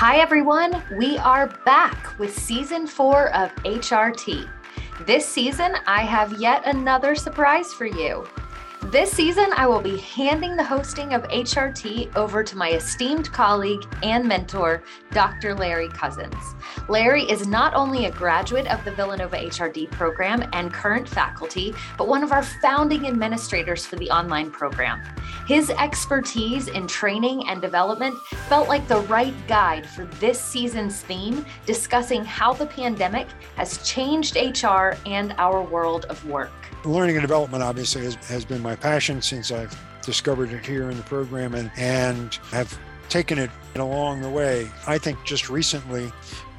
Hi, everyone. We are back with season four of HRT. This season, I have yet another surprise for you. This season, I will be handing the hosting of HRT over to my esteemed colleague and mentor, Dr. Larry Cousins. Larry is not only a graduate of the Villanova HRD program and current faculty, but one of our founding administrators for the online program. His expertise in training and development felt like the right guide for this season's theme, discussing how the pandemic has changed HR and our world of work. Learning and development obviously has, has been my passion since I've discovered it here in the program and, and have taken it along the way. I think just recently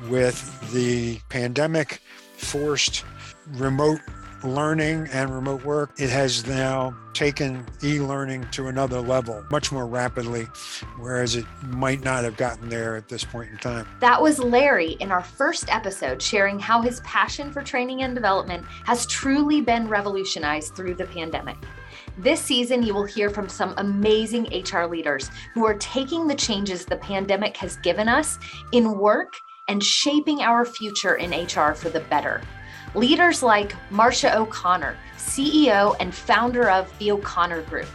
with the pandemic forced remote learning and remote work, it has now taken e learning to another level much more rapidly, whereas it might not have gotten there at this point in time. That was Larry in our first episode sharing how his passion for training and development has truly been revolutionized through the pandemic. This season, you will hear from some amazing HR leaders who are taking the changes the pandemic has given us in work and shaping our future in HR for the better. Leaders like Marcia O'Connor, CEO and founder of the O'Connor Group.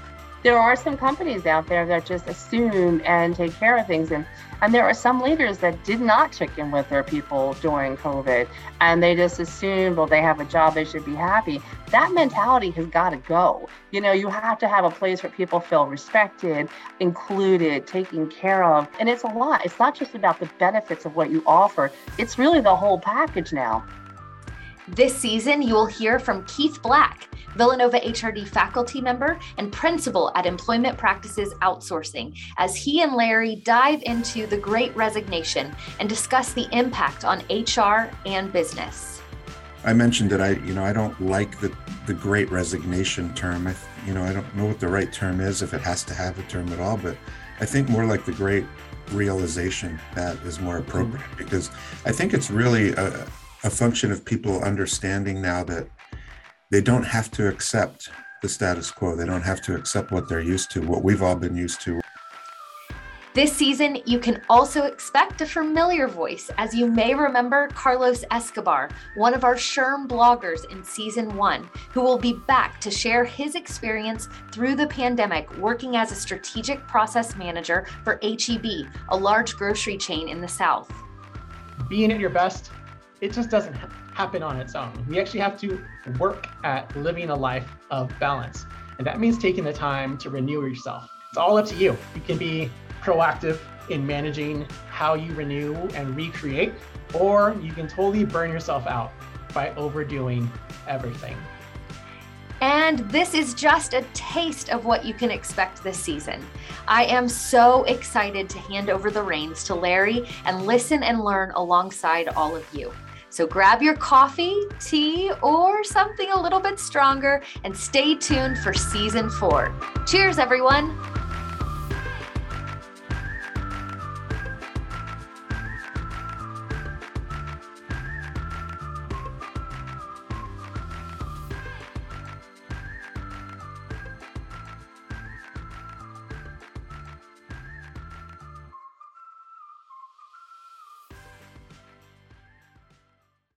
There are some companies out there that just assume and take care of things. And, and there are some leaders that did not check in with their people during COVID and they just assumed, well, they have a job, they should be happy. That mentality has got to go. You know, you have to have a place where people feel respected, included, taken care of. And it's a lot. It's not just about the benefits of what you offer, it's really the whole package now. This season, you will hear from Keith Black, Villanova HRD faculty member and principal at Employment Practices Outsourcing, as he and Larry dive into the great resignation and discuss the impact on HR and business. I mentioned that I, you know, I don't like the, the great resignation term. I, you know, I don't know what the right term is, if it has to have a term at all, but I think more like the great realization that is more appropriate because I think it's really a, a function of people understanding now that they don't have to accept the status quo. They don't have to accept what they're used to, what we've all been used to. This season, you can also expect a familiar voice, as you may remember Carlos Escobar, one of our SHRM bloggers in season one, who will be back to share his experience through the pandemic working as a strategic process manager for HEB, a large grocery chain in the South. Being at your best it just doesn't happen on its own. We actually have to work at living a life of balance. And that means taking the time to renew yourself. It's all up to you. You can be proactive in managing how you renew and recreate, or you can totally burn yourself out by overdoing everything. And this is just a taste of what you can expect this season. I am so excited to hand over the reins to Larry and listen and learn alongside all of you. So grab your coffee, tea, or something a little bit stronger and stay tuned for season four. Cheers, everyone.